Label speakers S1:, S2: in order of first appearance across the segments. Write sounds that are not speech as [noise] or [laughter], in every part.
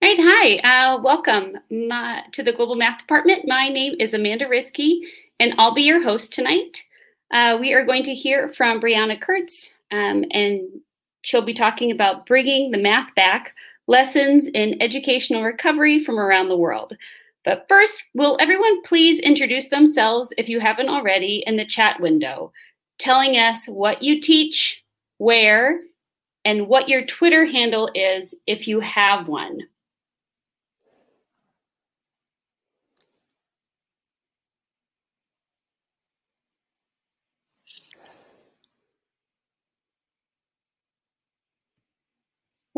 S1: Right, hi, uh, welcome my, to the Global Math Department. My name is Amanda Risky, and I'll be your host tonight. Uh, we are going to hear from Brianna Kurtz, um, and she'll be talking about bringing the math back, lessons in educational recovery from around the world. But first, will everyone please introduce themselves if you haven't already in the chat window, telling us what you teach, where, and what your Twitter handle is if you have one.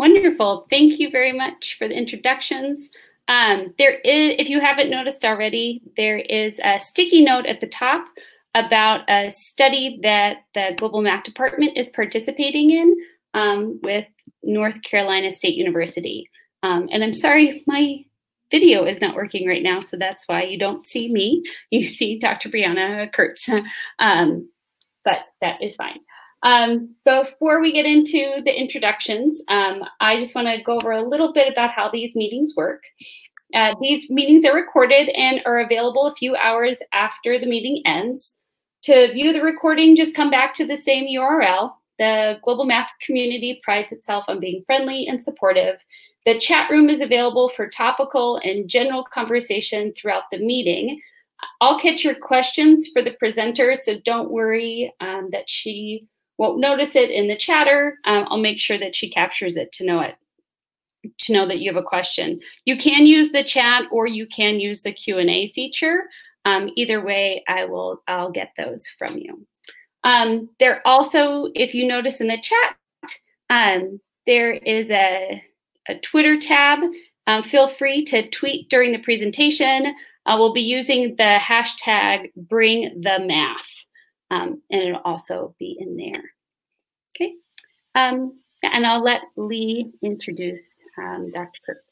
S1: Wonderful. Thank you very much for the introductions. Um, there is, if you haven't noticed already, there is a sticky note at the top about a study that the Global Math Department is participating in um, with North Carolina State University. Um, and I'm sorry, my video is not working right now, so that's why you don't see me. [laughs] You see Dr. Brianna Kurtz, [laughs] um, but that is fine. Um, before we get into the introductions, um, I just want to go over a little bit about how these meetings work. Uh, these meetings are recorded and are available a few hours after the meeting ends. To view the recording, just come back to the same URL. The Global Math community prides itself on being friendly and supportive. The chat room is available for topical and general conversation throughout the meeting. I'll catch your questions for the presenter, so don't worry um, that she won't notice it in the chatter. Um, I'll make sure that she captures it to know it, to know that you have a question. You can use the chat or you can use the Q&A feature. Um, either way, I will, I'll get those from you. Um, there also, if you notice in the chat, um, there is a, a Twitter tab. Um, feel free to tweet during the presentation. Uh, we'll be using the hashtag bring the math um, and it'll also be in there. Um, and I'll let Lee introduce um, Dr. Kirk.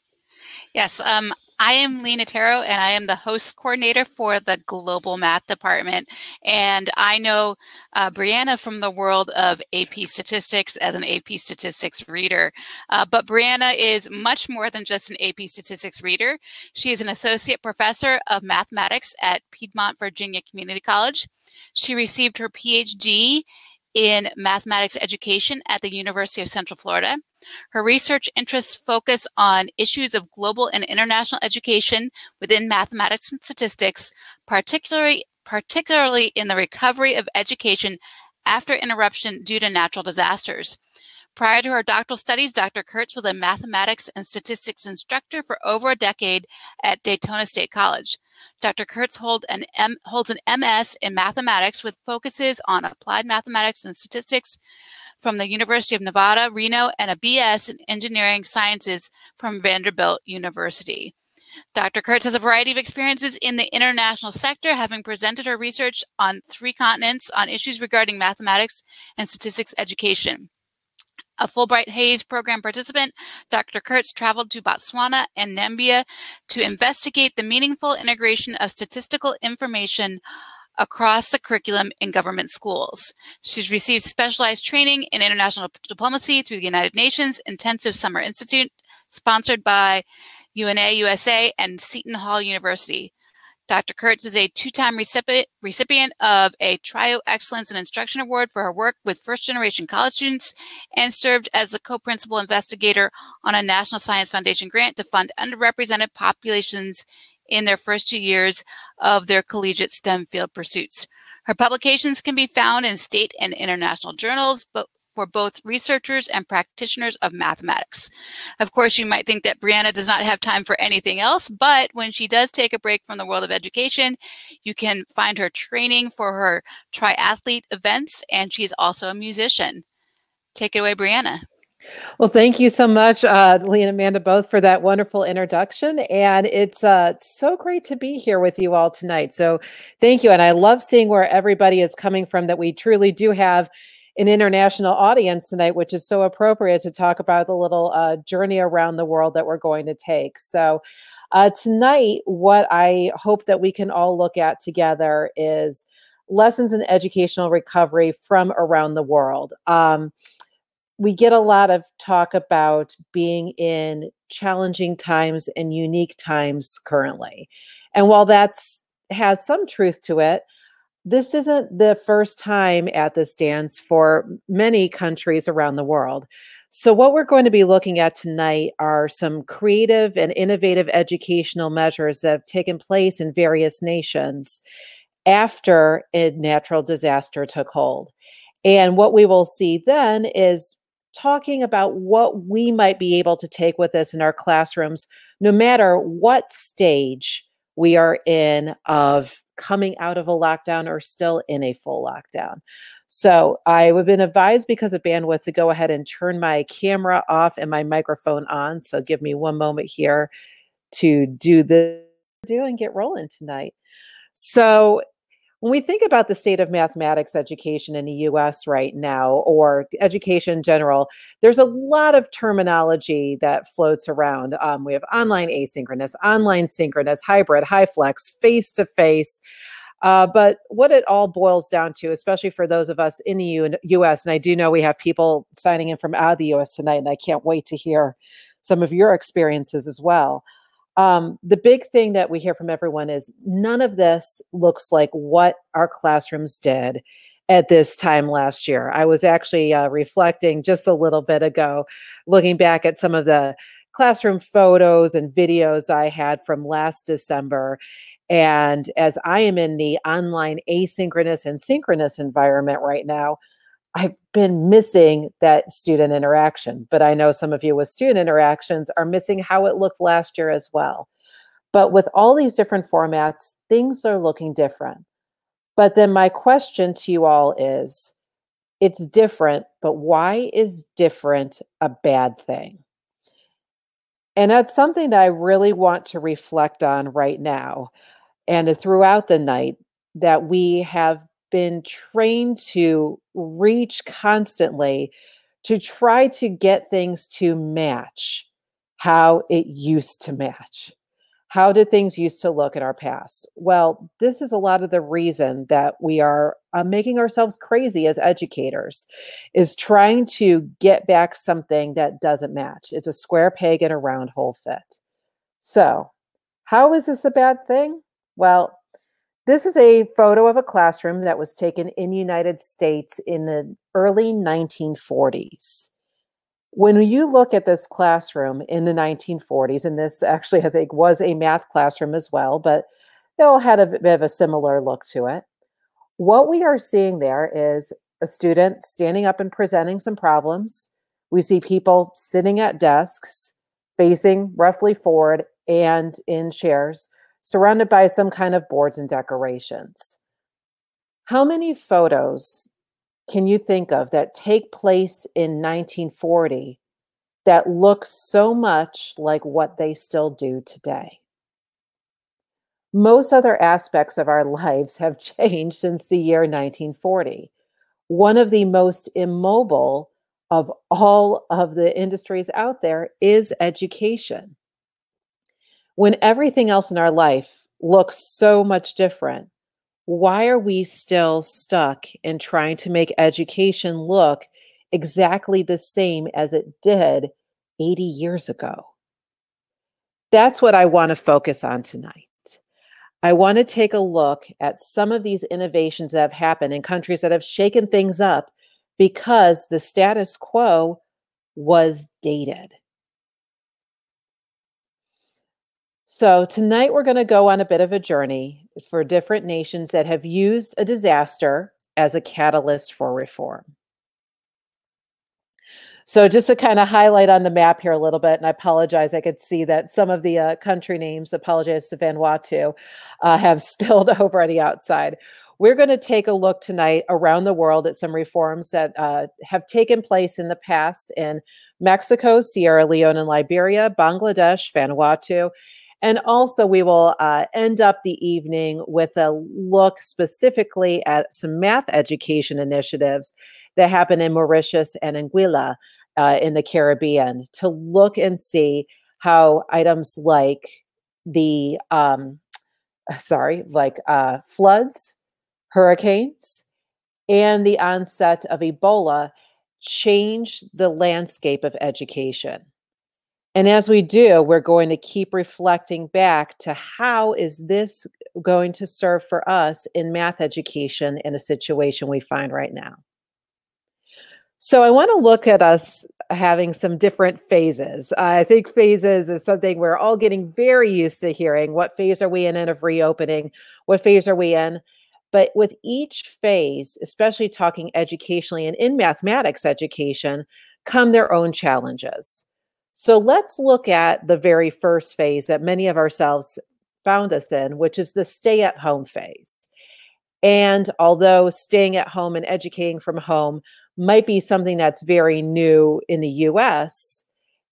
S2: Yes, um, I am Lee Natero, and I am the host coordinator for the Global Math Department. And I know uh, Brianna from the world of AP Statistics as an AP Statistics reader. Uh, but Brianna is much more than just an AP Statistics reader. She is an associate professor of mathematics at Piedmont Virginia Community College. She received her PhD in mathematics education at the University of Central Florida. Her research interests focus on issues of global and international education within mathematics and statistics, particularly, particularly in the recovery of education after interruption due to natural disasters. Prior to her doctoral studies, Dr. Kurtz was a mathematics and statistics instructor for over a decade at Daytona State College. Dr. Kurtz hold an M, holds an MS in mathematics with focuses on applied mathematics and statistics from the University of Nevada, Reno, and a BS in engineering sciences from Vanderbilt University. Dr. Kurtz has a variety of experiences in the international sector, having presented her research on three continents on issues regarding mathematics and statistics education. A Fulbright Hays program participant, Dr. Kurtz traveled to Botswana and Namibia to investigate the meaningful integration of statistical information across the curriculum in government schools. She's received specialized training in international diplomacy through the United Nations Intensive Summer Institute, sponsored by UNA USA and Seton Hall University. Dr. Kurtz is a two-time recipient of a TRIO Excellence in Instruction Award for her work with first-generation college students and served as the co-principal investigator on a National Science Foundation grant to fund underrepresented populations in their first two years of their collegiate STEM field pursuits. Her publications can be found in state and international journals, but for both researchers and practitioners of mathematics. Of course, you might think that Brianna does not have time for anything else, but when she does take a break from the world of education, you can find her training for her triathlete events, and she's also a musician. Take it away, Brianna.
S3: Well, thank you so much, uh, Lee and Amanda, both for that wonderful introduction. And it's uh, so great to be here with you all tonight. So thank you. And I love seeing where everybody is coming from, that we truly do have an international audience tonight, which is so appropriate to talk about the little uh, journey around the world that we're going to take. So uh, tonight, what I hope that we can all look at together is lessons in educational recovery from around the world. Um, we get a lot of talk about being in challenging times and unique times currently. And while that's has some truth to it, this isn't the first time at this dance for many countries around the world. So, what we're going to be looking at tonight are some creative and innovative educational measures that have taken place in various nations after a natural disaster took hold. And what we will see then is talking about what we might be able to take with us in our classrooms, no matter what stage we are in of coming out of a lockdown or still in a full lockdown. So I would have been advised because of bandwidth to go ahead and turn my camera off and my microphone on. So give me one moment here to do this do and get rolling tonight. So when we think about the state of mathematics education in the US right now, or education in general, there's a lot of terminology that floats around. Um, we have online asynchronous, online synchronous, hybrid, HyFlex, face to face. but what it all boils down to, especially for those of us in the U- US, and I do know we have people signing in from out of the US tonight, and I can't wait to hear some of your experiences as well um, the big thing that we hear from everyone is none of this looks like what our classrooms did at this time last year. I was actually uh, reflecting just a little bit ago, looking back at some of the classroom photos and videos I had from last December. And as I am in the online asynchronous and synchronous environment right now, I've been missing that student interaction, but I know some of you with student interactions are missing how it looked last year as well. But with all these different formats, things are looking different. But then my question to you all is it's different, but why is different a bad thing? And that's something that I really want to reflect on right now and throughout the night that we have been trained to reach constantly to try to get things to match how it used to match. How did things used to look in our past? Well, this is a lot of the reason that we are uh, making ourselves crazy as educators is trying to get back something that doesn't match. It's a square peg in a round hole fit. So, how is this a bad thing? Well, this is a photo of a classroom that was taken in United States in the early 1940s. When you look at this classroom in the 1940s, and this actually I think was a math classroom as well, but it all had a bit of a similar look to it. What we are seeing there is a student standing up and presenting some problems. We see people sitting at desks, facing roughly forward and in chairs surrounded by some kind of boards and decorations. How many photos can you think of that take place in 1940 that look so much like what they still do today? Most other aspects of our [laughs] lives have changed since the year 1940. One of the most immobile of all of the industries out there is education when everything else in our life looks so much different, why are we still stuck in trying to make education look exactly the same as it did 80 years ago? That's what I want to focus on tonight. I want to take a look at some of these innovations that have happened in countries that have shaken things up because the status quo was dated. So, tonight we're going to go on a bit of a journey for different nations that have used a disaster as a catalyst for reform. So, just to kind of highlight on the map here a little bit, and I apologize, I could see that some of the uh, country names, apologize to Vanuatu, uh, have [laughs] spilled over on the outside. We're going to take a look tonight around the world at some reforms that uh, have taken place in the past in Mexico, Sierra Leone, and Liberia, Bangladesh, Vanuatu, and also, we will uh, end up the evening with a look specifically at some math education initiatives that happen in Mauritius and Anguilla uh, in the Caribbean to look and see how items like the, um, sorry, like uh, floods, hurricanes, and the onset of Ebola change the landscape of education. And as we do, we're going to keep reflecting back to how is this going to serve for us in math education in a situation we find right now. So I want to look at us having some different phases. I think phases is something we're all getting very used to hearing. What phase are we in of reopening? What phase are we in? But with each phase, especially talking educationally and in mathematics education, come their own challenges. So let's look at the very first phase that many of ourselves found us in, which is the stay at home phase. And although staying at home and educating from home might be something that's very new in the US,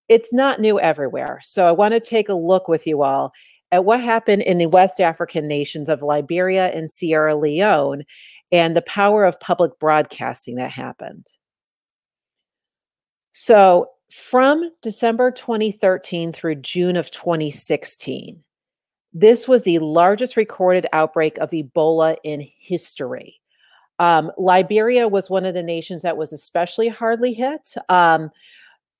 S3: it's not new everywhere. So I want to take a look with you all at what happened in the West African nations of Liberia and Sierra Leone and the power of public broadcasting that happened. So, from December 2013 through June of 2016, this was the largest recorded outbreak of Ebola in history. Um, Liberia was one of the nations that was especially hardly hit. Um,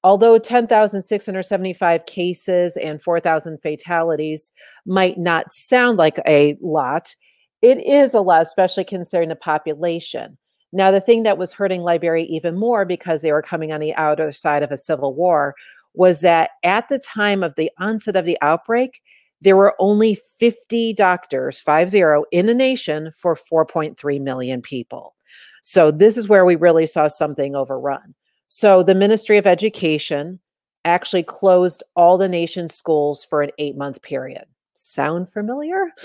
S3: although 10,675 cases and 4,000 fatalities might not sound like a lot, it is a lot, especially considering the population. Now, the thing that was hurting Liberia even more because they were coming on the outer side of a civil war was that at the time of the onset of the outbreak, there were only 50 doctors, 50, in the nation for 4.3 million people. So, this is where we really saw something overrun. So the Ministry of Education actually closed all the nation's schools for an eight month period. Sound familiar? [laughs]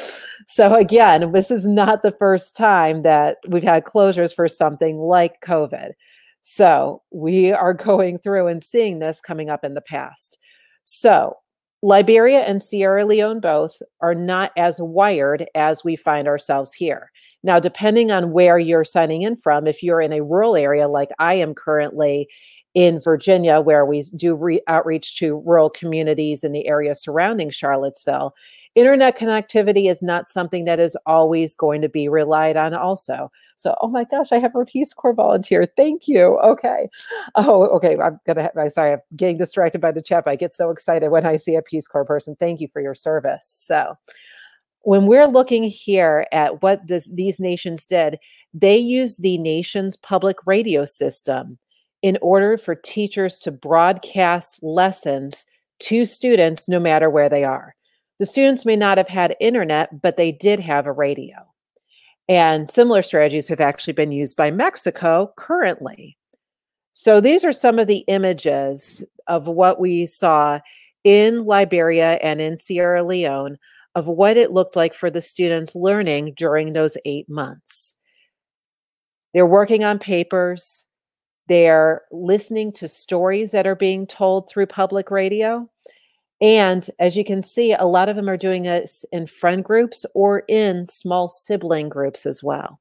S3: So, again, this is not the first time that we've had closures for something like COVID. So, we are [laughs] going through and seeing this coming up in the past. So, Liberia and Sierra Leone both are not as wired as we find ourselves here. Now, depending on where you're signing in from, if you're in a rural area like I am currently in Virginia, where we do re- outreach to rural communities in the area surrounding Charlottesville, internet connectivity is not something that is always going to be relied on, also. So, oh my gosh, I have a Peace Corps volunteer. Thank you. Okay. Oh, okay. I'm gonna. have, I'm sorry. I'm getting distracted by the chat. I get so excited when I see a Peace Corps person. Thank you for your service. So, when we're looking here at what this, these nations did, they used the nation's public radio system in order for teachers to broadcast lessons to students no matter where they are. The students may not have had internet, but they did have a radio. And similar strategies have actually been used by Mexico currently. So these are some of the images of what we saw in Liberia and in Sierra Leone of what it looked like for the students learning during those eight months. They're working on papers, they're listening to stories that are being told through public radio. And as you can see, a lot of them are doing this in friend groups or in small sibling groups as well.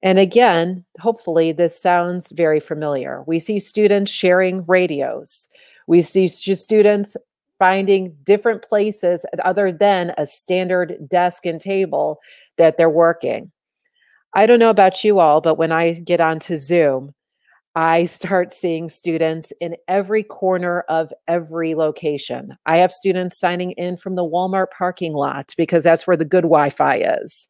S3: And again, hopefully, this sounds very familiar. We see students sharing radios. We see students finding different places other than a standard desk and table that they're working. I don't know about you all, but when I get onto Zoom, I start seeing students in every corner of every location. I have students signing in from the Walmart parking lot because that's where the good Wi Fi is.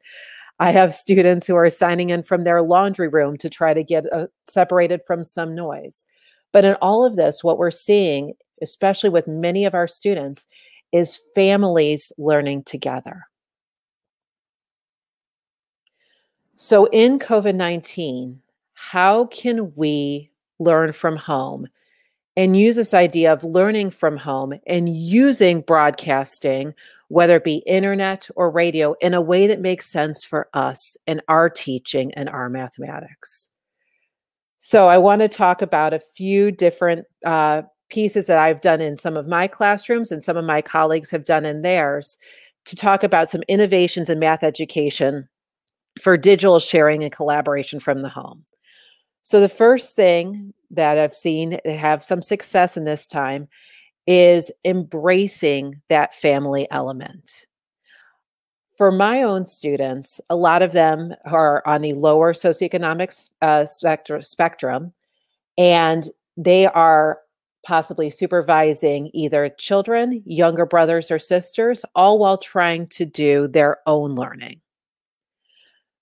S3: I have students who are signing in from their laundry room to try to get uh, separated from some noise. But in all of this, what we're seeing especially with many of our students, is families learning together. So, in COVID 19, how can we learn from home and use this idea of learning from home and using broadcasting, whether it be internet or radio, in a way that makes sense for us and our teaching and our mathematics? So, I want to talk about a few different uh, pieces that I've done in some of my classrooms and some of my colleagues have done in theirs to talk about some innovations in math education for digital sharing and collaboration from the home. So, the first thing that I've seen have some success in this time is embracing that family element. For my own students, a lot of them are on the lower socioeconomic uh, spectrum And they are possibly supervising either children, younger brothers or sisters, all while trying to do their own learning.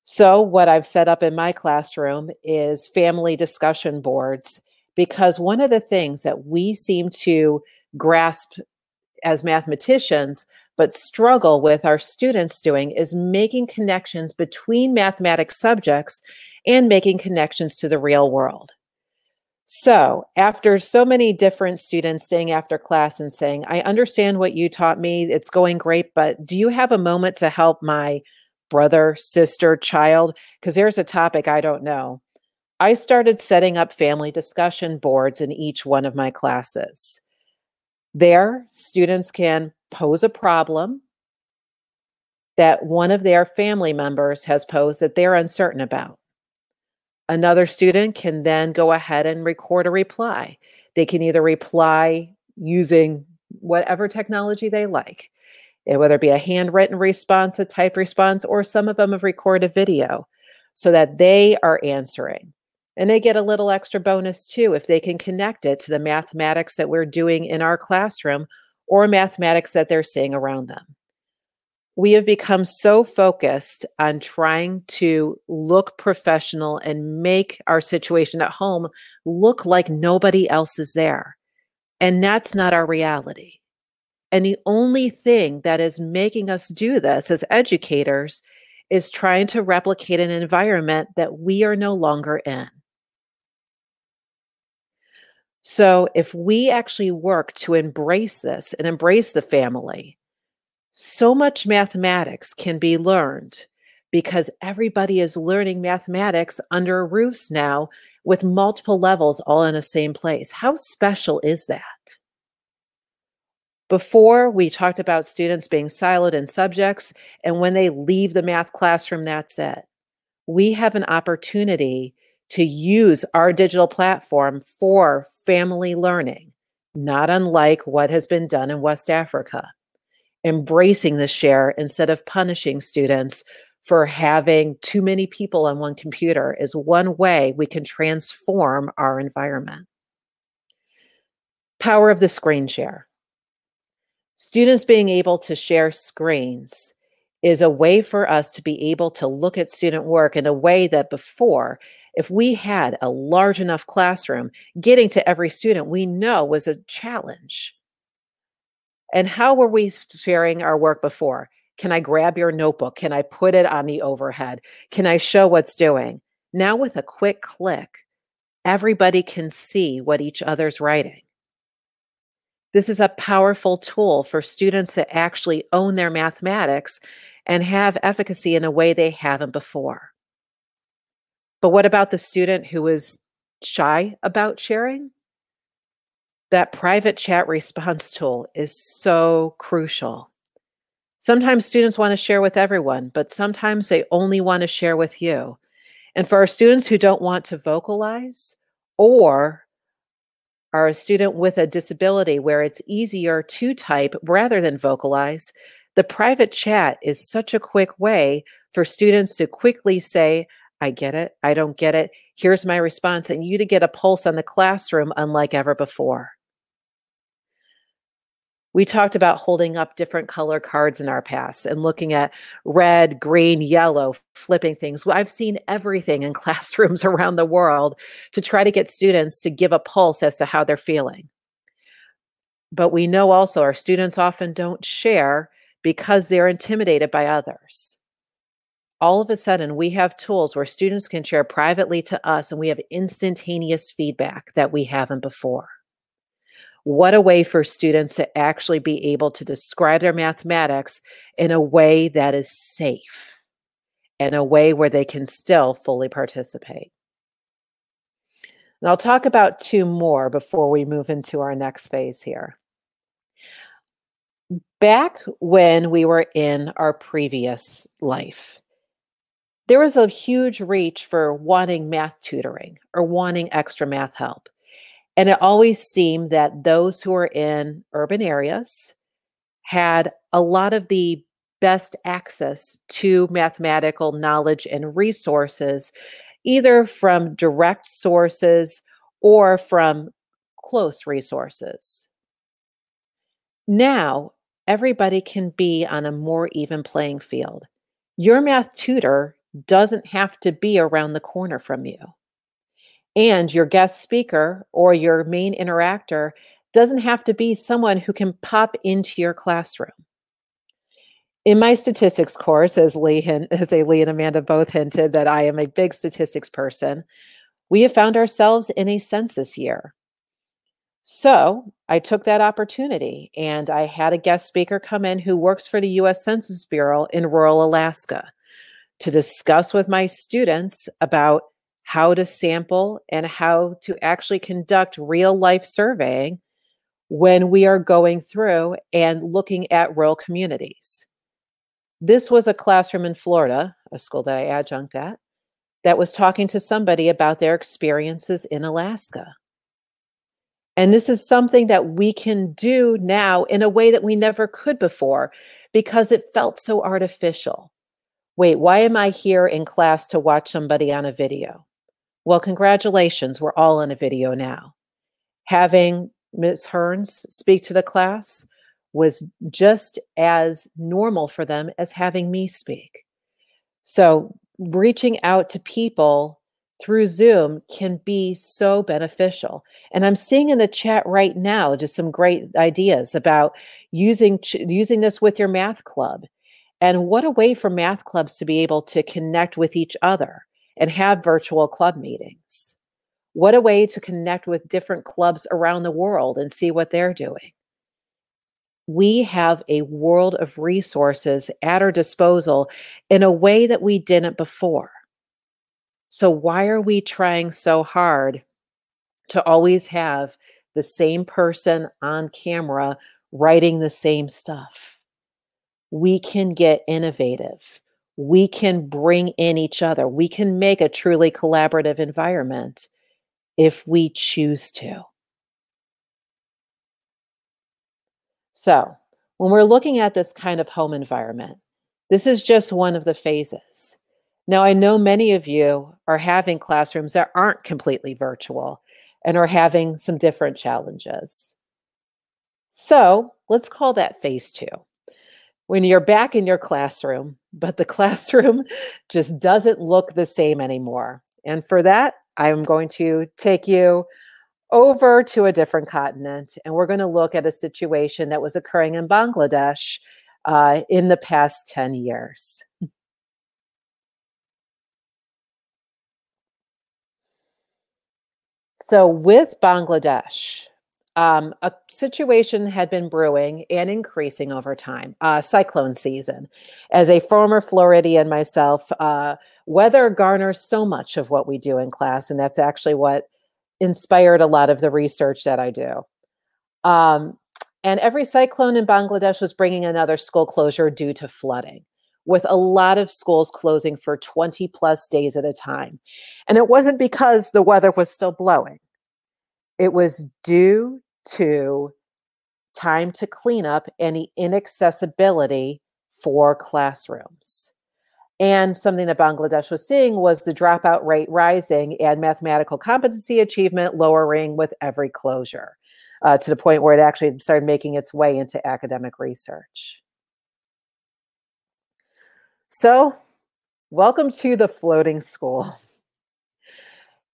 S3: So, what I've set up in my classroom is family discussion boards because one of the things that we seem to grasp as mathematicians, but struggle with our students doing, is making connections between mathematics subjects and making connections to the real world. So, after so many different students staying after class and saying, I understand what you taught me, it's going great, but do you have a moment to help my brother, sister, child? Because there's a topic I don't know. I started setting up family discussion boards in each one of my classes. There, students can pose a problem that one of their family members has posed that they're uncertain about. Another student can then go ahead and record a reply. They can either reply using whatever technology they like, whether it be a handwritten response, a type response, or some of them have recorded a video so that they are answering. And they get a little extra bonus too if they can connect it to the mathematics that we're doing in our classroom or mathematics that they're seeing around them we have become so focused on trying to look professional and make our situation at home look like nobody else is there. And that's not our reality. And the only thing that is making us do this as educators is trying to replicate an environment that we are no longer in. So, if we actually work to embrace this and embrace the family, so much mathematics can be learned because everybody is learning mathematics under roofs now with multiple levels all in the same place. How special is that? Before, we talked about students being siloed in subjects, and when they leave the math classroom, that's it. We have an opportunity to use our digital platform for family learning, not unlike what has been done in West Africa embracing the share instead of punishing students for having too many people on one computer is one way we can transform our environment. Power of the screen share. Students being able to share screens is a way for us to be able to look at student work in a way that before, if we had a large enough classroom, getting to every student we know was a challenge. And how were we sharing our work before? Can I grab your notebook? Can I put it on the overhead? Can I show what's doing? Now, with a quick click, everybody can see what each other's writing. This is a powerful tool for students to actually own their mathematics and have efficacy in a way they haven't before. But what about the student who is shy about sharing? that private chat response tool is so crucial. Sometimes students want to share with everyone, but sometimes they only want to share with you. And for our students who don't want to vocalize or are a student with a disability where it's easier to type rather than vocalize, the private chat is such a quick way for students to quickly say, I get it, I don't get it, here's my response, and you to get a pulse on the classroom unlike ever before. We talked about holding up different color cards in our past and looking at red, green, yellow, flipping things. I've seen everything in [laughs] classrooms around the world to try to get students to give a pulse as to how they're feeling. But we know also our students often don't share because they're intimidated by others. All of a sudden, we have tools where students can share privately to us, and we have instantaneous feedback that we haven't before. What a way for students to actually be able to describe their mathematics in a way that is safe, and a way where they can still fully participate. And I'll talk about two more before we move into our next phase here. Back when we were in our previous life, there was a huge reach for wanting math tutoring or wanting extra math help. And it always seemed that those who were in urban areas had a lot of the best access to mathematical knowledge and resources, either from direct sources or from close resources. Now, everybody can be on a more even playing field. Your math tutor doesn't have to be around the corner from you. And your guest speaker or your main interactor doesn't have to be someone who can pop into your classroom. In my statistics course, as Lee hint, [laughs] as Lee and Amanda both hinted that I am a big statistics person, we have found ourselves in a census year. So I took that opportunity and I had a guest speaker come in who works for the US Census Bureau in rural Alaska to discuss with my students about how to sample and how to actually conduct real life surveying when we are going through and looking at rural communities. This was a classroom in Florida, a school that I adjunct at, that was talking to somebody about their experiences in Alaska. And this is something that we can do now in a way that we never could before because it felt so artificial. Wait, why am I here in class to watch somebody on a video? Well, congratulations, we're all in a video now. Having Ms. Hearns speak to the class was just as normal for them as having me speak. So, reaching out to people through Zoom can be so beneficial. And I'm seeing in the chat right now just some great ideas about using using this with your math club. And what a way for math clubs to be able to connect with each other and have virtual club meetings. What a way to connect with different clubs around the world and see what they're doing. We have a world of resources at our disposal in a way that we didn't before. So, why are we trying so hard to always have the same person on camera writing the same stuff? We can get innovative. We can bring in each other. We can make a truly collaborative environment if we choose to. So, when we're looking at this kind of home environment, this is just one of the phases. Now, I know many of you are having classrooms that aren't completely virtual and are having some different challenges. So let's call that phase two. When you're back in your classroom, but the [laughs] classroom just doesn't look the same anymore. And for that, I'm going to take you over to a different continent and we're going to look at a situation that was occurring in Bangladesh uh, in the past 10 years. So, with Bangladesh, um, a situation had been brewing and increasing over time, uh, cyclone season. As a former Floridian myself, uh, weather garners so much of what we do in class, and that's actually what inspired a lot of the research that I do. Um, and every cyclone in Bangladesh was bringing another school closure due to flooding with a lot of schools closing for 20 plus days at a time. And it wasn't because the weather was still blowing, it was due to time to clean up any inaccessibility for classrooms. And something that Bangladesh was seeing was the dropout rate rising and mathematical competency achievement lowering with every closure uh, to the point where it actually started making its way into academic research. So, welcome to the floating school.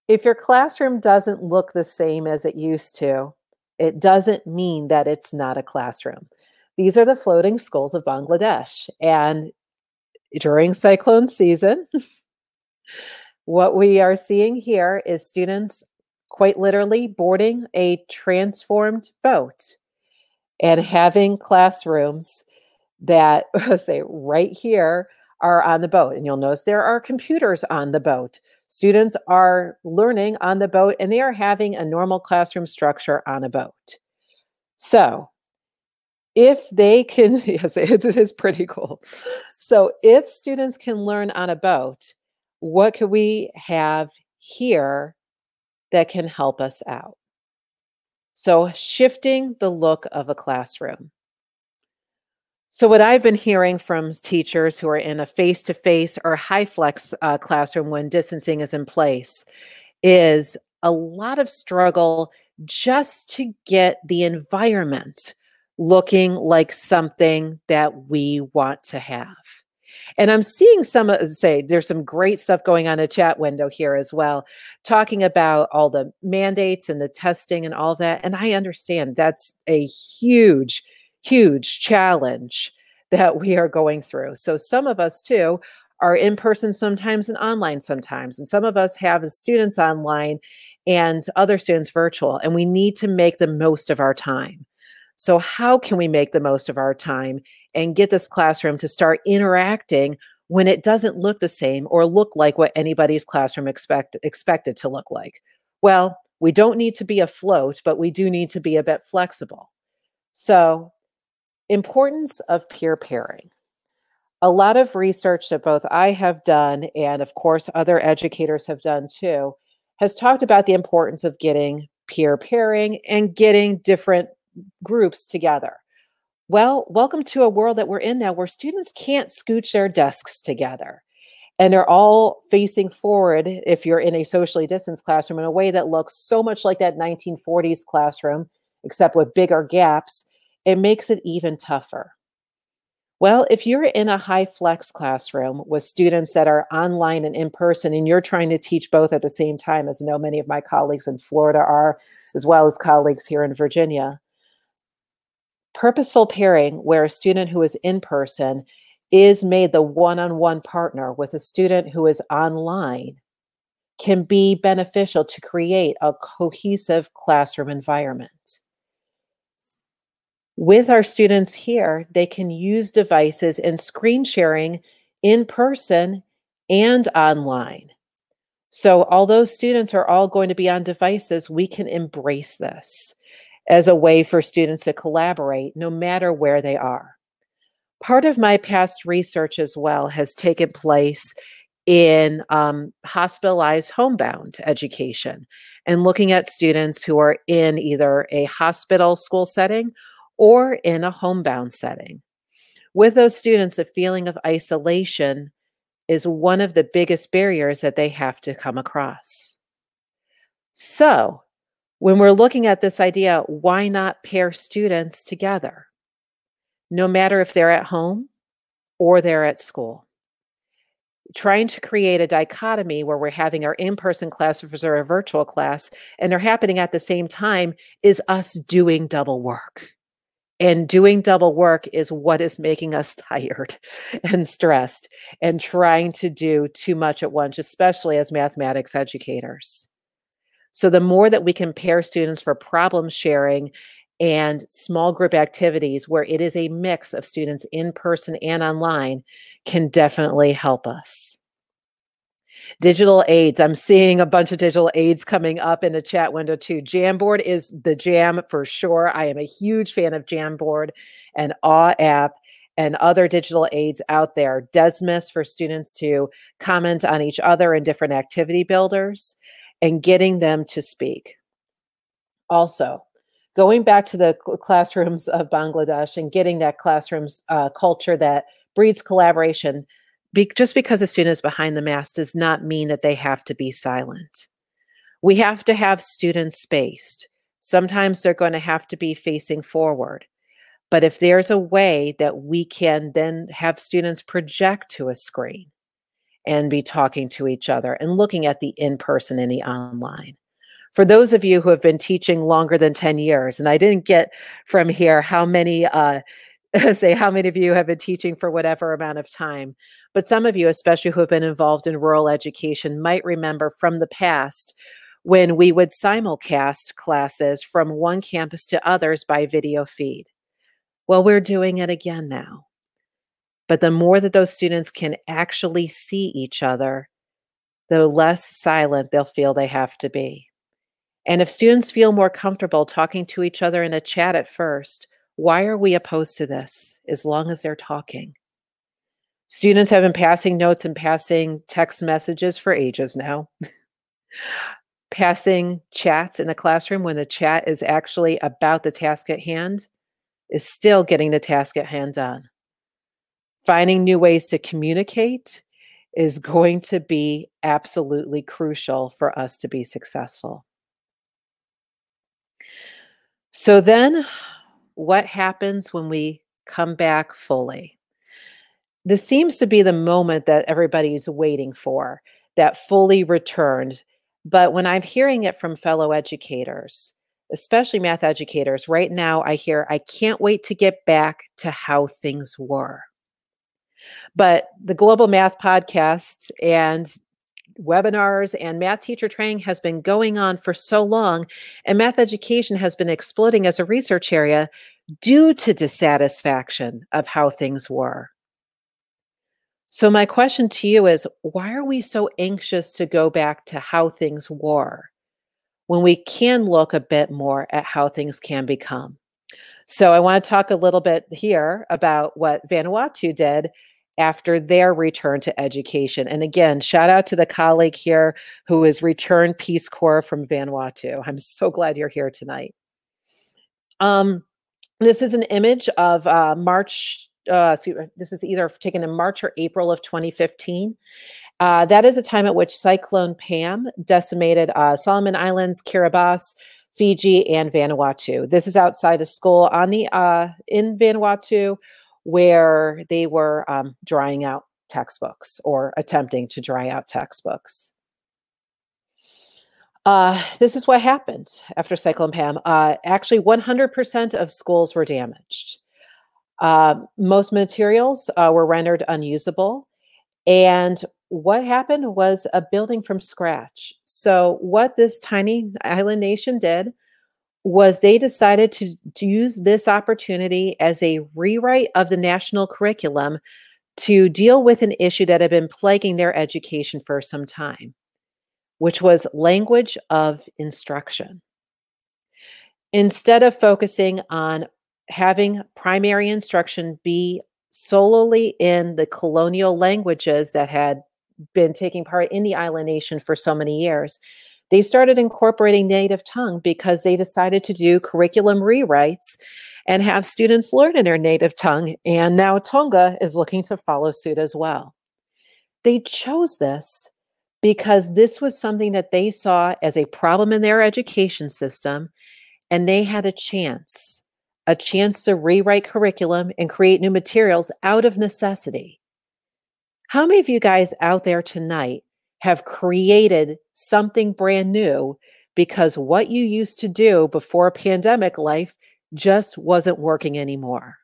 S3: If your classroom doesn't look the same as it used to, it doesn't mean that it's not a classroom. These are the floating schools of Bangladesh. And during cyclone season, [laughs] what we are seeing here is students quite literally boarding a transformed boat and having classrooms that [laughs] say right here are on the boat. And you'll notice there are computers on the boat. Students are learning on the boat and they are having a normal classroom structure on a boat. So, if they can, [laughs] yes, it is pretty cool. So, if students can learn on a boat, what could we have here that can help us out? So, shifting the look of a classroom. So, what I've been hearing from teachers who are in a face to face or HyFlex uh, classroom when distancing is in place is a lot of struggle just to get the environment looking like something that we want to have. And I'm seeing some say there's some great stuff going on the chat window here as well, talking about all the mandates and the testing and all that. And I understand that's a huge, huge challenge that we are going through. So some of us too are in person sometimes and online sometimes. And some of us have students online and other students virtual, and we need to make the most of our time. So, how can we make the most of our time and get this classroom to start interacting when it doesn't look the same or look like what anybody's classroom expect, expected to look like? Well, we don't need to be afloat, but we do need to be a bit flexible. So, importance of peer pairing. A lot of research that both I have done and, of course, other educators have done too has talked about the importance of getting peer pairing and getting different groups together. Well, welcome to a world that we're in now where students can't scooch their desks together. And they're all facing forward if you're in a socially distanced classroom in a way that looks so much like that 1940s classroom, except with bigger gaps. It makes it even tougher. Well, if you're in a HyFlex classroom with students that are online and in person, and you're trying to teach both at the same time, as I know many of my colleagues in Florida are, as well as colleagues here in Virginia, purposeful pairing, where a student who is in person is made the one on one partner with a student who is online, can be beneficial to create a cohesive classroom environment with our students here, they can use devices and screen sharing in person and online. So, although students are all going to be on devices, we can embrace this as a way for students to collaborate no matter where they are. Part of my past research as well has taken place in um, hospitalized homebound education and looking at students who are in either a hospital school setting or in a homebound setting. With those students, the feeling of isolation is one of the biggest barriers that they have to come across. So, when we're looking at this idea, why not pair students together? No matter if they're at home or they're at school. Trying to create a dichotomy where we're having our in person class versus our virtual class and they're happening at the same time is us doing double work. And doing double work is what is making us [laughs] tired and stressed and trying to do too much at once, especially as mathematics educators. So, the more that we can pair students for problem sharing and small group activities where it is a mix of students in person and online can definitely help us. Digital aids. I'm seeing a bunch of digital aids coming up in the chat window too. Jamboard is the jam for sure. I am a huge fan of Jamboard and AWW App and other digital aids out there. Desmos for students to comment on each other and different activity builders and getting them to speak. Also, going back to the classrooms of Bangladesh and getting that classrooms uh, culture that breeds collaboration be, just because a student is behind the mask does not mean that they have to be silent. We have to have students spaced. Sometimes they're going to have to be facing forward. But if there's a way that we can then have students project to a screen and be talking to each other and looking at the in person and the online. For those of you who have been teaching longer than 10 years, and I didn't get from here how many, uh, [laughs] say, how many of you have been teaching for whatever amount of time, but some of you, especially who have been involved in rural education, might remember from the past when we would simulcast classes from one campus to others by video feed. Well, we're doing it again now. But the more that those students can actually see each other, the less silent they'll feel they have to be. And if students feel more comfortable talking to each other in a chat at first, why are we opposed to this as long as they're talking? Students have been passing notes and passing text messages for ages now. passing chats in the classroom when the chat is actually about the task at hand is still getting the task at hand done. Finding new ways to communicate is going to be absolutely crucial for us to be successful. So then, what happens when we come back fully? This seems to be the moment that everybody's waiting for, that fully returned. But when I'm hearing it from fellow educators, especially math educators, right now I hear, I can't wait to get back to how things were. But the Global Math Podcast and webinars and math teacher training has been going on for so long, and math education has been exploding as a research area due to dissatisfaction of how things were. So, my question to you is why are we so anxious to go back to how things were when we can look a bit more at how things can become? So, I want to talk a little bit here about what Vanuatu did after their return to education. And again, shout out to the colleague here who is returned Peace Corps from Vanuatu. I'm so glad you're here tonight. Um, this is an image of uh, March. Uh, this is either taken in March or April of 2015. Uh, that is a time at which Cyclone Pam decimated uh, Solomon Islands, Kiribati, Fiji, and Vanuatu. This is outside of school on the uh, in Vanuatu where they were um, drying out textbooks or attempting to dry out textbooks. Uh, this is what happened after Cyclone Pam. Uh, actually, 100% of schools were damaged. Uh, most materials uh, were rendered unusable. And what happened was a building from scratch. So, what this tiny island nation did was they decided to, to use this opportunity as a rewrite of the national curriculum to deal with an issue that had been plaguing their education for some time, which was language of instruction. Instead of focusing on having primary instruction be solely in the colonial languages that had been taking part in the island nation for so many years, they started incorporating native tongue because they decided to do curriculum rewrites and have students learn in their native tongue. And now Tonga is looking to follow suit as well. They chose this because this was something that they saw as a problem in their education system, and they had a chance, a chance to rewrite curriculum and create new materials out of necessity. How many of you guys out there tonight have created something brand new because what you used to do before a pandemic life just wasn't working anymore.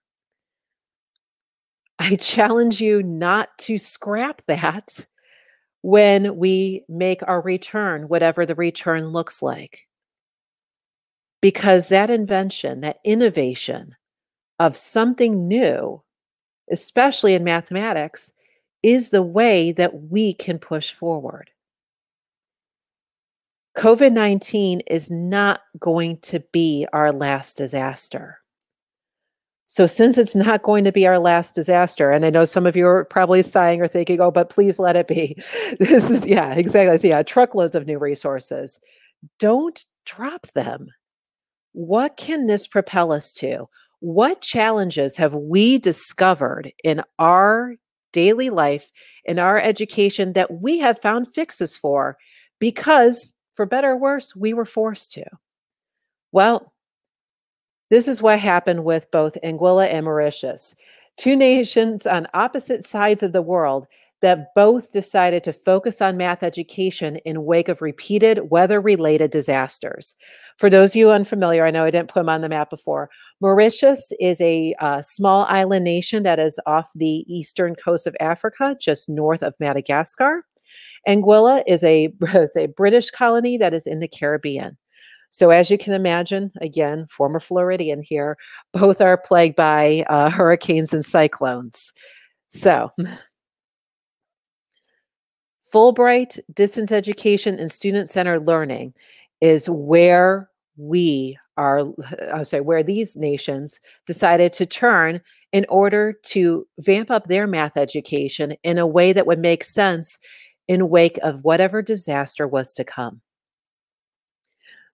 S3: [laughs] I challenge you not to scrap that when we make our return, whatever the return looks like. Because that invention, that innovation of something new, especially in mathematics, is the way that we can push forward. COVID 19 is not going to be our last disaster. So, since it's not going to be our last disaster, and I know some of you are probably sighing or thinking, oh, but please let it be. [laughs] This is, yeah, exactly. So, yeah, truckloads of new resources. Don't drop them. What can this propel us to? What challenges have we discovered in our daily life in our education that we have found fixes for because, for better or worse, we were forced to. Well, this is what happened with both Anguilla and Mauritius, two nations on opposite sides of the world that both decided to focus on math education in wake of repeated weather-related disasters. For those of you unfamiliar, I know I didn't put them on the map before. Mauritius is a uh, small island nation that is off the eastern coast of Africa, just north of Madagascar. Anguilla is a, [laughs] is a British colony that is in the Caribbean. So, as you can imagine, again, former Floridian here, both are plagued by uh, hurricanes and cyclones. So, [laughs] Fulbright distance education and student centered learning is where we are, uh, I say, where these nations decided to turn in order to vamp up their math education in a way that would make sense in wake of whatever disaster was to come.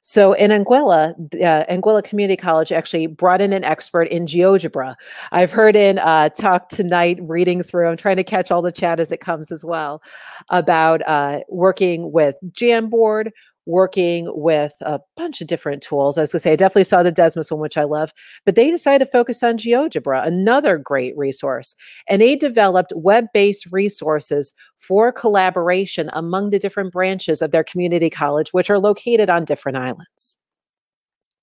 S3: So in Anguilla, uh, Anguilla Community College actually brought in an expert in GeoGebra. I've heard in uh, talk tonight, reading through, I'm trying to catch all the chat as it comes as well, about uh, working with Jamboard, working with a bunch of different tools. I was going to say, I definitely saw the Desmos one, which I love, but they decided to focus on GeoGebra, another great resource. And they developed web based resources for collaboration among the different branches of their community college, which are located on different islands.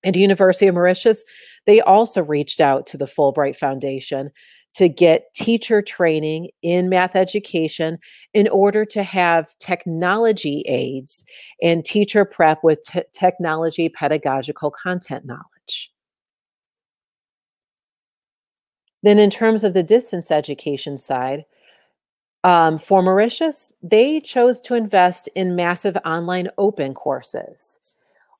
S3: And University of Mauritius, they also reached out to the Fulbright Foundation to get teacher training in math education in order to have technology aids and teacher prep with technology pedagogical content knowledge. Then, in terms of the distance education side, um, for Mauritius, they chose to invest in massive online open courses.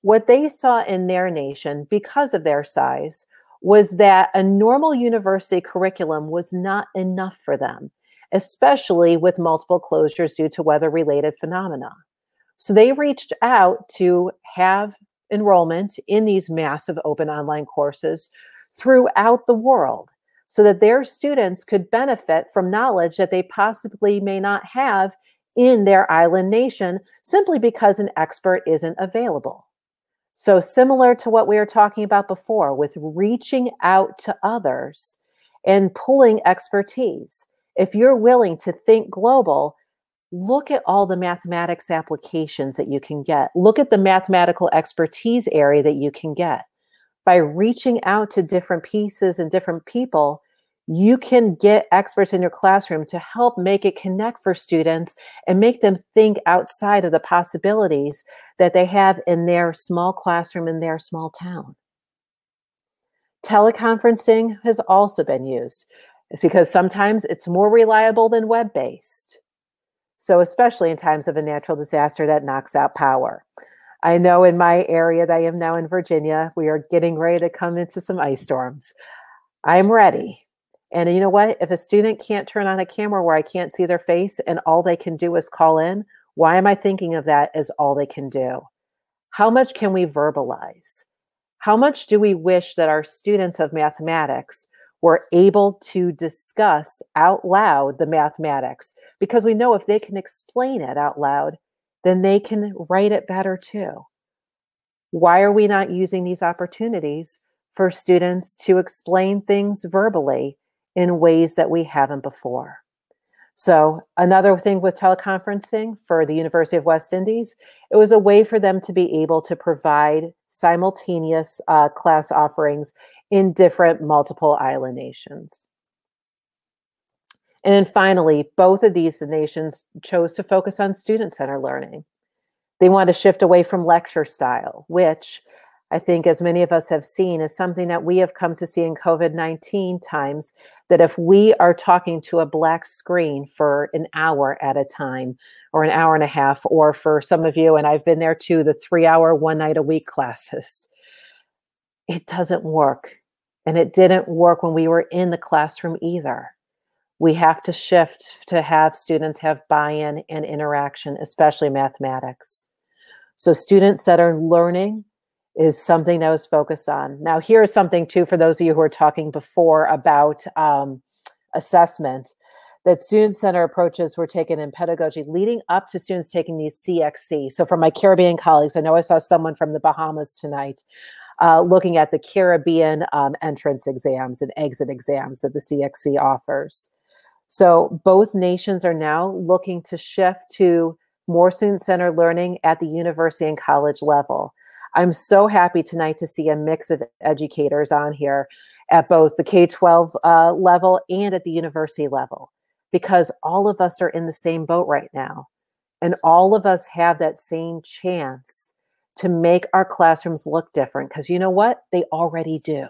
S3: What they saw in their nation, because of their size, was that a normal university curriculum was not enough for them, especially with multiple closures due to weather related phenomena. So they reached out to have enrollment in these massive open online courses throughout the world so that their students could benefit from knowledge that they possibly may not have in their island nation simply because an expert isn't available. So, similar to what we were talking about before with reaching out to others and pulling expertise, if you're willing to think global, look at all the mathematics applications that you can get. Look at the mathematical expertise area that you can get. By reaching out to different pieces and different people, you can get experts in your classroom to help make it connect for students and make them think outside of the possibilities that they have in their small classroom in their small town. Teleconferencing has also been used because sometimes it's more reliable than web based. So, especially in times of a natural disaster that knocks out power. I know in my area that I am now in Virginia, we are getting ready to come into some ice storms. I'm ready. And you know what? If a student can't turn on a camera where I can't see their face and all they can do is call in, why am I thinking of that as all they can do? How much can we verbalize? How much do we wish that our students of mathematics were able to discuss out loud the mathematics? Because we know if they can explain it out loud, then they can write it better too. Why are we not using these opportunities for students to explain things verbally in ways that we haven't before. So, another thing with teleconferencing for the University of West Indies, it was a way for them to be able to provide simultaneous uh, class offerings in different multiple island nations. And then finally, both of these nations chose to focus on student centered learning. They want to shift away from lecture style, which I think, as many of us have seen, is something that we have come to see in COVID 19 times. That if we are talking to a black screen for an hour at a time, or an hour and a half, or for some of you, and I've been there too, the three hour, one night a week classes, it doesn't work. And it didn't work when we were in the classroom either. We have to shift to have students have buy in and interaction, especially mathematics. So, students that are learning is something that was focused on. Now, here is something too for those of you who were talking before about um, assessment that student center approaches were taken in pedagogy leading up to students taking these CXC. So, for my Caribbean colleagues, I know I saw someone from the Bahamas tonight uh, looking at the Caribbean um, entrance exams and exit exams that the CXC offers. So, both nations are now looking to shift to more student centered learning at the university and college level. I'm so happy tonight to see a mix of educators on here at both the K 12 uh, level and at the university level, because all of us are in the same boat right now. And all of us have that same chance to make our classrooms look different, because you know what? They already do.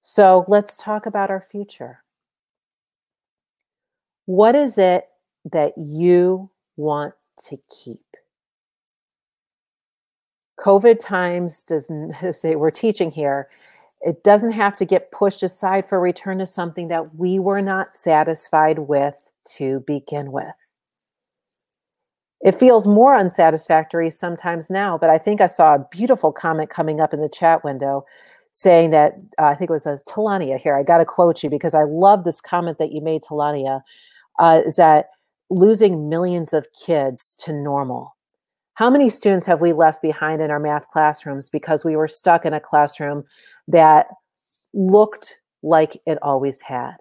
S3: So let's talk about our future. What is it that you want to keep? COVID times doesn't [laughs] say we're teaching here. It doesn't have to get pushed aside for return to something that we were not satisfied with to begin with. It feels more unsatisfactory sometimes now, but I think I saw a beautiful comment coming up in the chat window saying that uh, I think it was a Talania here. I got to quote you because I love this comment that you made, Talania. Uh, is that losing millions of kids to normal. How many students have we left behind in our math classrooms because we were stuck in a classroom that looked like it always had?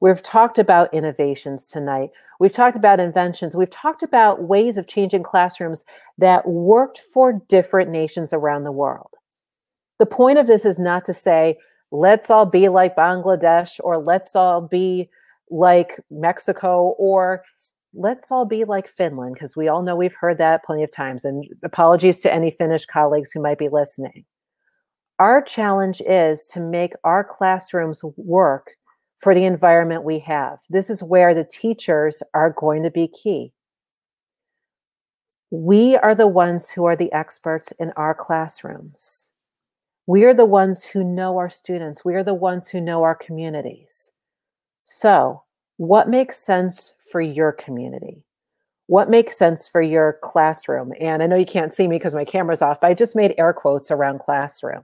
S3: We've talked about innovations tonight. We've talked about inventions. We've talked about ways of changing classrooms that worked for different nations around the world. The point of this is not to say, let's all be like Bangladesh or let's all be like Mexico or let's all be like Finland, because we all know we've heard that plenty of times. And apologies to any Finnish colleagues who might be listening. Our challenge is to make our classrooms work for the environment we have. This is where the teachers are going to be key. We are the ones who are the experts in our classrooms. We are the ones who know our students. We are the ones who know our communities. So, what makes sense for your community? What makes sense for your classroom? And I know you can't see me because my camera's off, but I just made air quotes around classroom.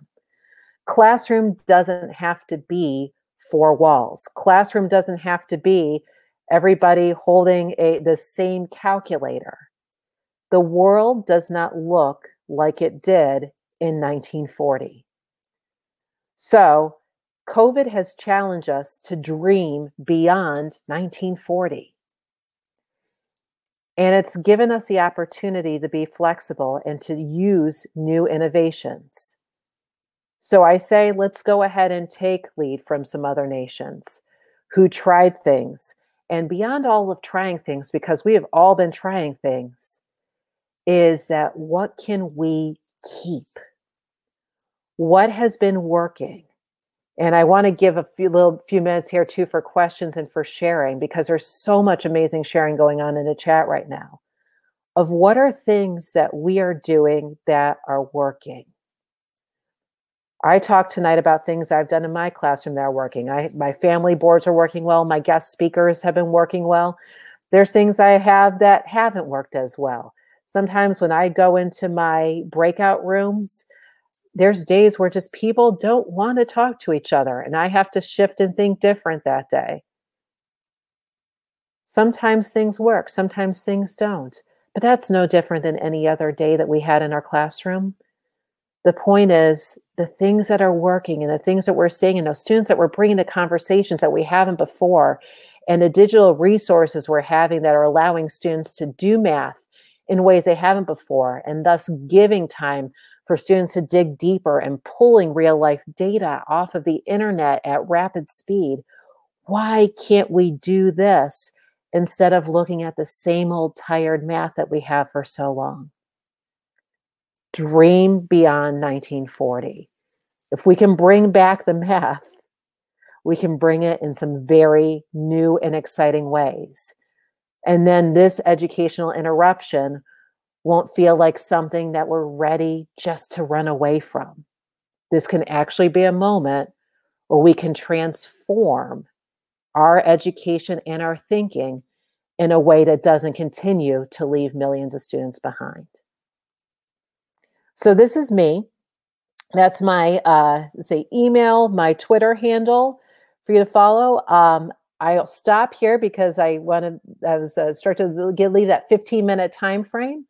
S3: Classroom doesn't have to be four walls. Classroom doesn't have to be everybody holding a the same calculator. The world does not look like it did in 1940. So, COVID has challenged us to dream beyond 1940. And it's given us the opportunity to be flexible and to use new innovations. So I say, let's go ahead and take lead from some other nations who tried things. And beyond all of trying things, because we have all been trying things, is that what can we keep? What has been working? And I want to give a few little few minutes here too for questions and for sharing because there's so much amazing sharing going on in the chat right now of what are things that we are doing that are working. I talked tonight about things I've done in my classroom that are working. I my family boards are working well, my guest speakers have been working well. There's things I have that haven't worked as well. Sometimes when I go into my breakout rooms, there's days where just people don't want to talk to each other and I have to shift and think different that day. Sometimes things work, sometimes things don't. But that's no different than any other day that we had in our classroom. The point is the things that are working and the things that we're seeing and those students that we're bringing the conversations that we haven't before and the digital resources we're having that are allowing students to do math in ways they haven't before and thus giving time for students to dig deeper and pulling real life data off of the internet at rapid speed. Why can't we do this instead of looking at the same old tired math that we have for so long? Dream beyond 1940. If we can bring back the math, we can bring it in some very new and exciting ways. And then this educational interruption won't feel like something that we're ready just to run away from. This can actually be a moment where we can transform our education and our thinking in a way that doesn't continue to leave millions of students behind. So this is me. That's my uh, say email, my Twitter handle for you to follow. Um, I'll stop here because I want to. I was uh, start to get, leave that 15 minute time frame.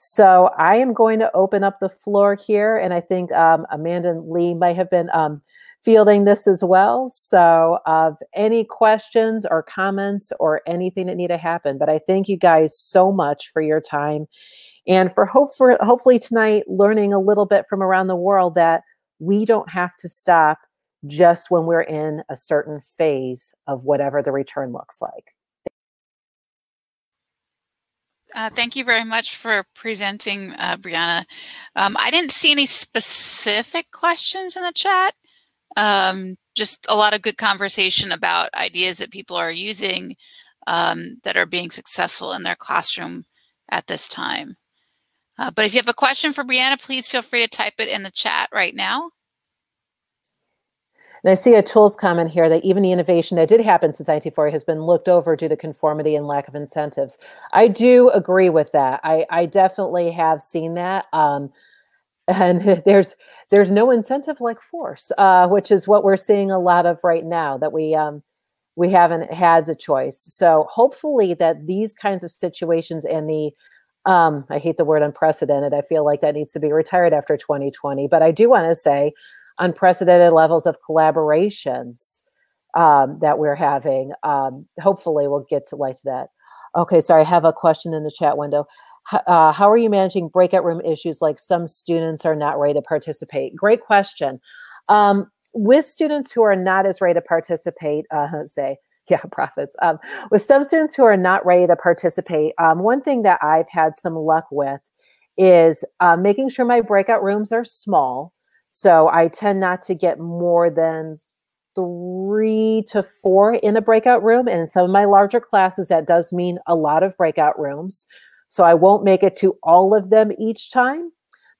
S3: So I am going to open up the floor here, and I think um, Amanda and Lee might have been um, fielding this as well. So, of any questions or comments or anything that need to happen, but I thank you guys so much for your time, and for hope for hopefully tonight learning a little bit from around the world that we don't have to stop just when we're in a certain phase of whatever the return looks like.
S2: Uh, thank you very much for presenting, uh, Brianna. Um, I didn't see any specific questions in the chat. Um, just a lot of good conversation about ideas that people are using um, that are being successful in their classroom at this time. Uh, but if you have a question for Brianna, please feel free to type it in the chat right now.
S3: And I see a tools comment here that even the innovation that did happen since 1940 has been looked over due to conformity and lack of incentives. I do agree with that. I, I definitely have seen that. Um, [laughs] and there's there's no incentive like force, uh, which is what we're seeing a lot of right now. That we um, we haven't had a choice. So hopefully that these kinds of situations and the um, I hate the word unprecedented. I feel like that needs to be retired after 2020. But I do want to say unprecedented levels of collaborations um, that we're having. Um, hopefully, we'll get to light to that. Okay, sorry, I have a question in the chat window. Uh, how are you managing breakout room issues like some students are not ready to participate? Great question. Um, with students who are not as ready to participate, uh, say, [laughs] yeah, profits. Um, with some students who are not ready to participate, um, one thing that I've had some luck with is uh, making sure my breakout rooms are small. So I tend not to get more than three to four in a breakout room. And in some of my larger classes, that does mean a lot of breakout rooms. So I won't make it to all of them each time,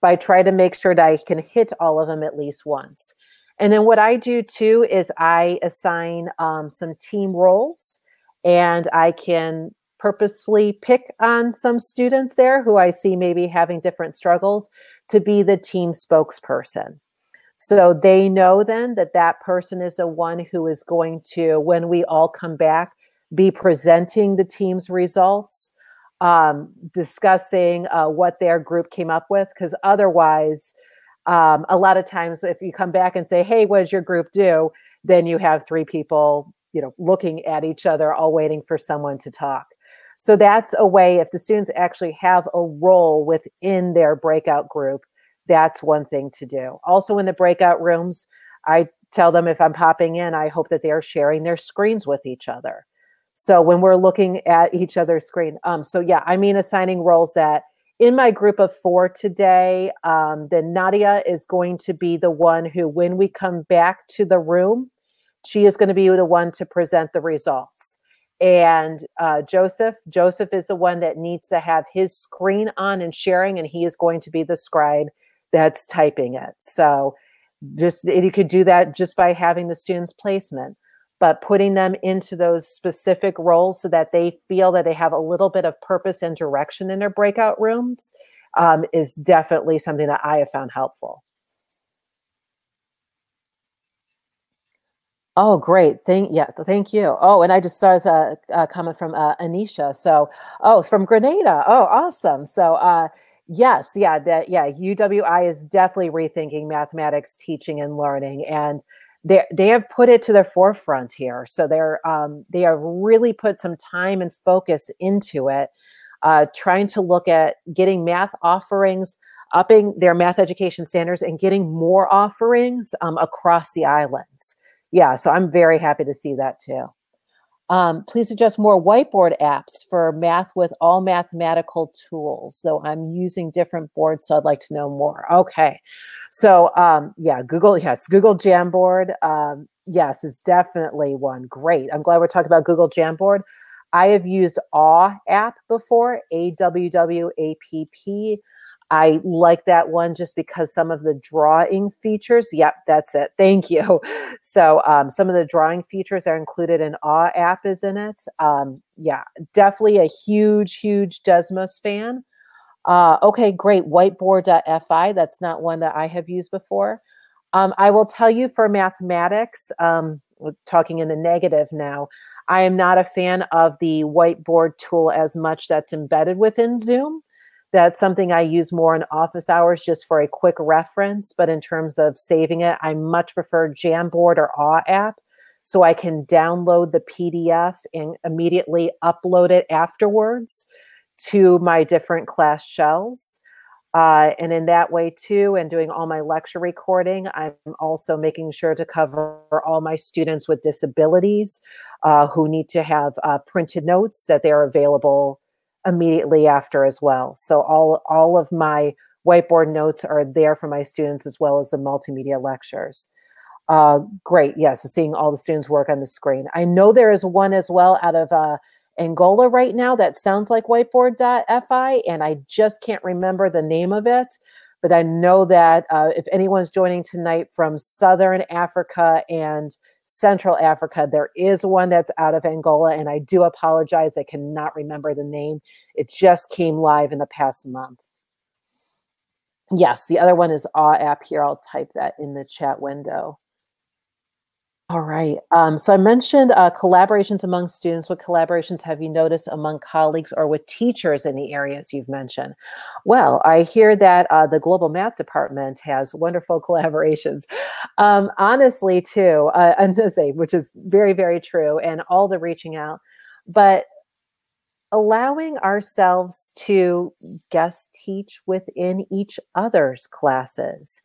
S3: but I try to make sure that I can hit all of them at least once. And then what I do too is I assign um, some team roles and I can purposefully pick on some students there who I see maybe having different struggles to be the team spokesperson. So they know then that that person is the one who is going to, when we all come back, be presenting the team's results, um, discussing uh, what their group came up with, because otherwise, um, a lot of times if you come back and say hey what does your group do? then you have three people you know looking at each other all waiting for someone to talk so that's a way if the students actually have a role within their breakout group that's one thing to do also in the breakout rooms i tell them if i'm popping in i hope that they're sharing their screens with each other so when we're looking at each other's screen um, so yeah i mean assigning roles that in my group of four today, um, then Nadia is going to be the one who, when we come back to the room, she is going to be the one to present the results. And uh, Joseph, Joseph is the one that needs to have his screen on and sharing, and he is going to be the scribe that's typing it. So just you could do that just by having the student's placement but putting them into those specific roles so that they feel that they have a little bit of purpose and direction in their breakout rooms um, is definitely something that I have found helpful. Oh, great. Thank yeah, thank you. Oh, and I just saw a, a comment from uh, Anisha. So, oh, it's from Grenada. Oh, awesome. So, uh, yes, yeah, that yeah, UWI is definitely rethinking mathematics teaching and learning, and they they have put it to the forefront here. So they're um, they have really put some time and focus into it, uh, trying to look at getting math offerings, upping their math education standards, and getting more offerings um, across the islands. Yeah, so I'm very happy to see that too. Um, please suggest more whiteboard apps for math with all mathematical tools. So I'm using different boards, so I'd like to know more. Okay. So um, yeah, Google, yes, Google Jamboard, um, yes, is definitely one. Great. I'm glad we're talking about Google Jamboard. I have used AWW App before, A W W A P P. I like that one just because some of the drawing features, yep, that's it. Thank you. [laughs] So um, some of the drawing features are included in AWW App is in it. Um, yeah, definitely a huge, huge Desmos fan. Uh, okay, great. Whiteboard.fi, that's not one that I have used before. Um, I will tell you for mathematics, um, talking in the negative now, I am not a fan of the whiteboard tool as much that's embedded within Zoom. That's something I use more in office hours just for a quick reference. But in terms of saving it, I much prefer Jamboard or AWW App. So I can download the PDF and immediately upload it afterwards to my different class shells. Uh, and in that way, too, and doing all my lecture recording, I'm also making sure to cover all my students with disabilities uh, who need to have uh, printed notes that they're available immediately after as well. So all all of my whiteboard notes are there for my students as well as the multimedia lectures. Uh, great, yes, seeing all the students work on the screen. I know there is one as well out of uh, Angola right now that sounds like whiteboard.fi, and I just can't remember the name of it. But I know that uh, if anyone's joining tonight from Southern Africa and Central Africa. There is one that's out of Angola, and I do apologize. I cannot remember the name. It just came live in the past month. Yes, the other one is AWW App here. I'll type that in the chat window. All right. Um, so I mentioned uh, collaborations among students. What collaborations have you noticed among colleagues or with teachers in the areas you've mentioned? Well, I hear that uh, the Global Math Department has wonderful [laughs] collaborations. Um, honestly, too, uh, [laughs] and say, which is very, very true, and all the reaching out. But allowing ourselves to guest teach within each other's classes.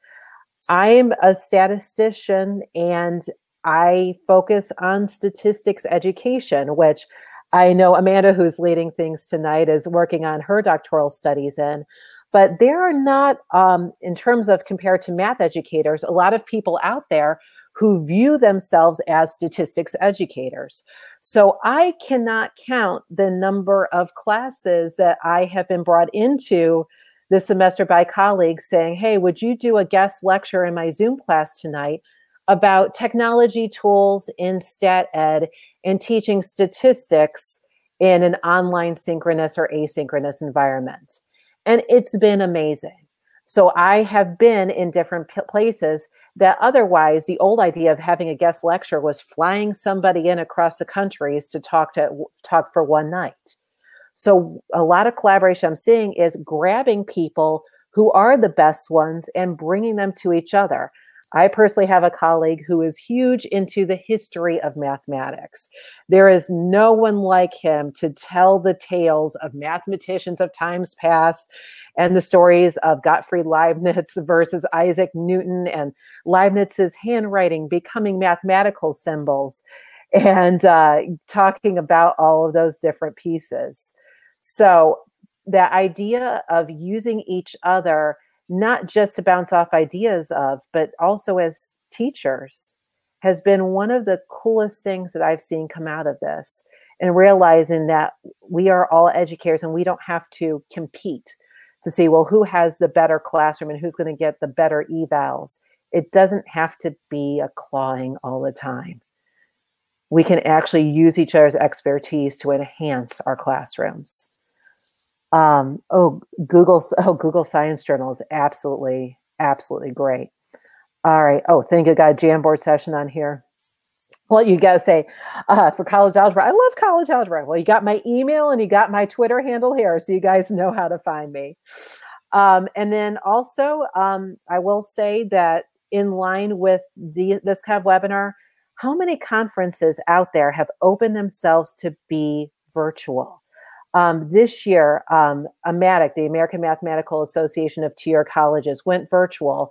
S3: I'm a statistician and I focus on statistics education, which I know Amanda, who's leading things tonight, is working on her doctoral studies in. But there are not, um, in terms of compared to math educators, a lot of people out there who view themselves as statistics educators. So I cannot count the number of classes that I have been brought into this semester by colleagues saying, Hey, would you do a guest lecture in my Zoom class tonight? About technology tools in stat ed and teaching statistics in an online synchronous or asynchronous environment. And it's been amazing. So I have been in different p- places that otherwise the old idea of having a guest lecture was flying somebody in across the countries to talk to talk for one night. So a lot of collaboration I'm seeing is grabbing people who are the best ones and bringing them to each other. I personally have a colleague who is huge into the history of mathematics. There is no one like him to tell the tales of mathematicians of times past and the stories of Gottfried Leibniz [laughs] versus Isaac Newton and Leibniz's handwriting becoming mathematical symbols and uh, talking about all of those different pieces. So, the idea of using each other not just to bounce off ideas of, but also as teachers has been one of the coolest things that I've seen come out of this. And realizing that we are all educators and we don't have to compete to see, well, who has the better classroom and who's going to get the better evals. It doesn't have to be a clawing all the time. We can actually use each other's expertise to enhance our classrooms. Um, oh, Google, oh, Google Science Journal is absolutely, absolutely great. All right. Oh, thank you. Got a Jamboard session on here. Well, you got to say uh, for college algebra. I love college algebra. Well, you got my email and you got my Twitter handle here, so you guys know how to find me. Um, and then also, um, I will say that in line with the, this kind of webinar, how many conferences out there have opened themselves to be virtual? Um, this year, um, AMATYC, the American Mathematical Association of Two-Year Colleges, went virtual,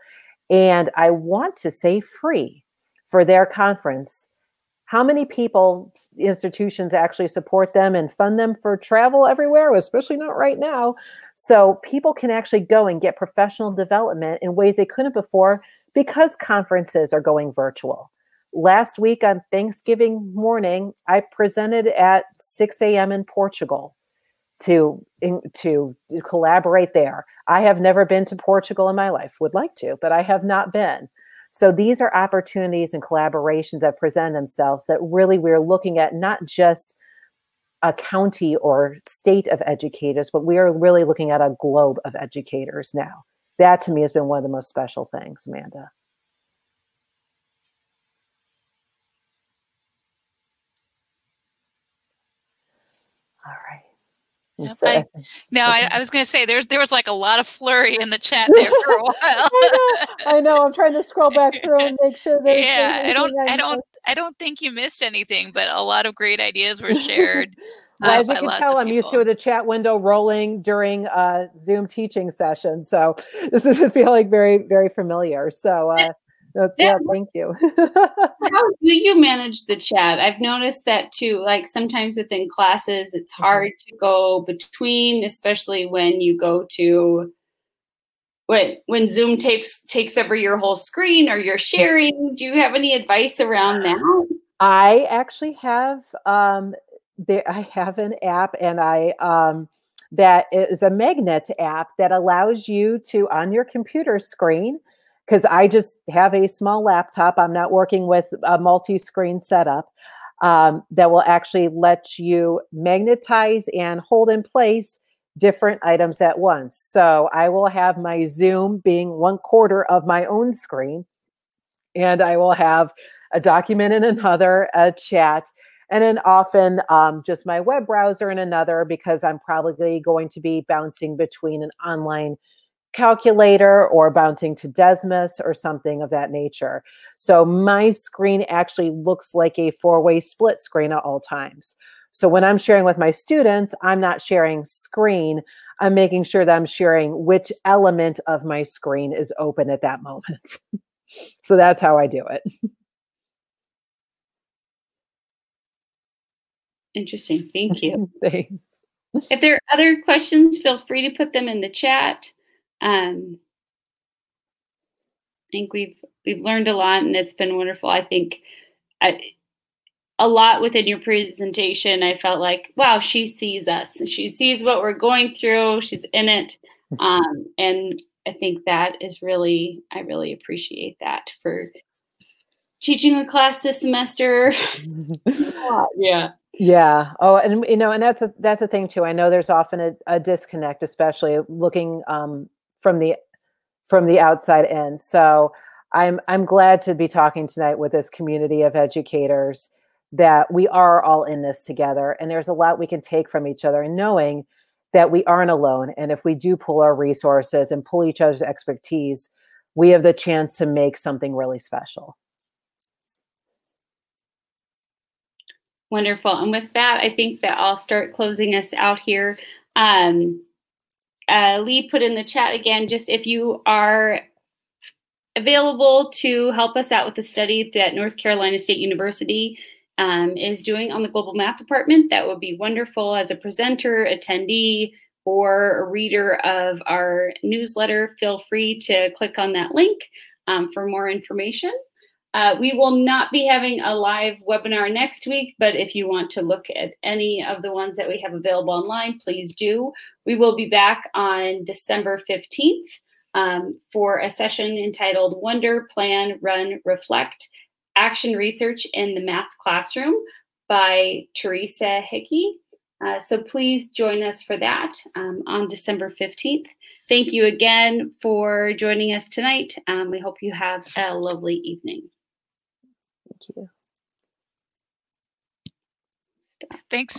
S3: and I want to say free for their conference. How many people, institutions actually support them and fund them for travel everywhere, especially not right now? So people can actually go and get professional development in ways they couldn't before because conferences are going virtual. Last week on Thanksgiving morning, I presented at 6 a.m. in Portugal to to collaborate there. I have never been to Portugal in my life. Would like to, but I have not been. So these are opportunities and collaborations that present themselves that really we're looking at not just a county or state of educators, but we are really looking at a globe of educators now. That to me has been one of the most special things, Amanda.
S2: Yep, I, no, I, I, was going to say there's there was like a lot of flurry in the chat there [laughs] for a while.
S3: I, know, I know. I'm trying to scroll [laughs] back through and make sure that.
S2: Yeah, I don't, I, I don't, I don't think you missed anything, but a lot of great ideas were [laughs] shared.
S3: well, uh, as you can tell, I'm used to the chat window rolling during uh, Zoom teaching sessions, so this is feeling very, very familiar. So. Uh, yeah, thank you.
S1: How [laughs] do you manage the chat? I've noticed that too. Like sometimes within classes, it's mm-hmm. hard to go between, especially when you go to when when Zoom takes takes over your whole screen or you're sharing. Do you have any advice around that?
S3: I actually have um there I have an app and I um that is a magnet app that allows you to on your computer screen because I just have a small laptop. I'm not working with a multi screen setup um, that will actually let you magnetize and hold in place different items at once. So I will have my Zoom being one quarter of my own screen. and I will have a document in another, a chat, and then often um, just my web browser in another because I'm probably going to be bouncing between an online calculator or bouncing to Desmos or something of that nature. So my screen actually looks like a four-way split screen at all times. So when I'm sharing with my students, I'm not sharing screen. I'm making sure that I'm sharing which element of my screen is open at that moment. [laughs] so that's how I do it.
S1: Interesting. Thank you. [laughs]
S3: Thanks.
S1: If there are other questions, feel free to put them in the chat. Um, I think we've we've learned a lot, and it's been wonderful. I think I, a lot within your presentation. I felt like, wow, she sees us. She sees what we're going through. She's in it, um, and I think that is really, I really appreciate that for teaching a class this semester. [laughs] yeah.
S3: Yeah. Oh, and you know, and that's a that's a thing too. I know there's often a, a disconnect, especially looking um, from the from the outside in. So I'm I'm glad to be talking tonight with this community of educators that we are all in this together, and there's a lot we can take from each other, and knowing that we aren't alone, and if we do pull our resources and pull each other's expertise, we have the chance to make something really special.
S1: Wonderful. And with that, I think that I'll start closing us out here. Um, uh, Lee put in the chat again, just if you are available to help us out with the study that North Carolina State University um, is doing on the Global Math Department, that would be wonderful as a presenter, attendee, or a reader of our newsletter. Feel free to click on that link um, for more information. Uh, we will not be having a live webinar next week, but if you want to look at any of the ones that we have available online, please do. We will be back on December 15th um, for a session entitled Wonder, Plan, Run, Reflect, Action Research in the Math Classroom by Teresa Hickey. Uh, so please join us for that um, on December 15th. Thank you again for joining us tonight. Um, we hope you have a lovely evening.
S3: Thank you.
S2: Thanks.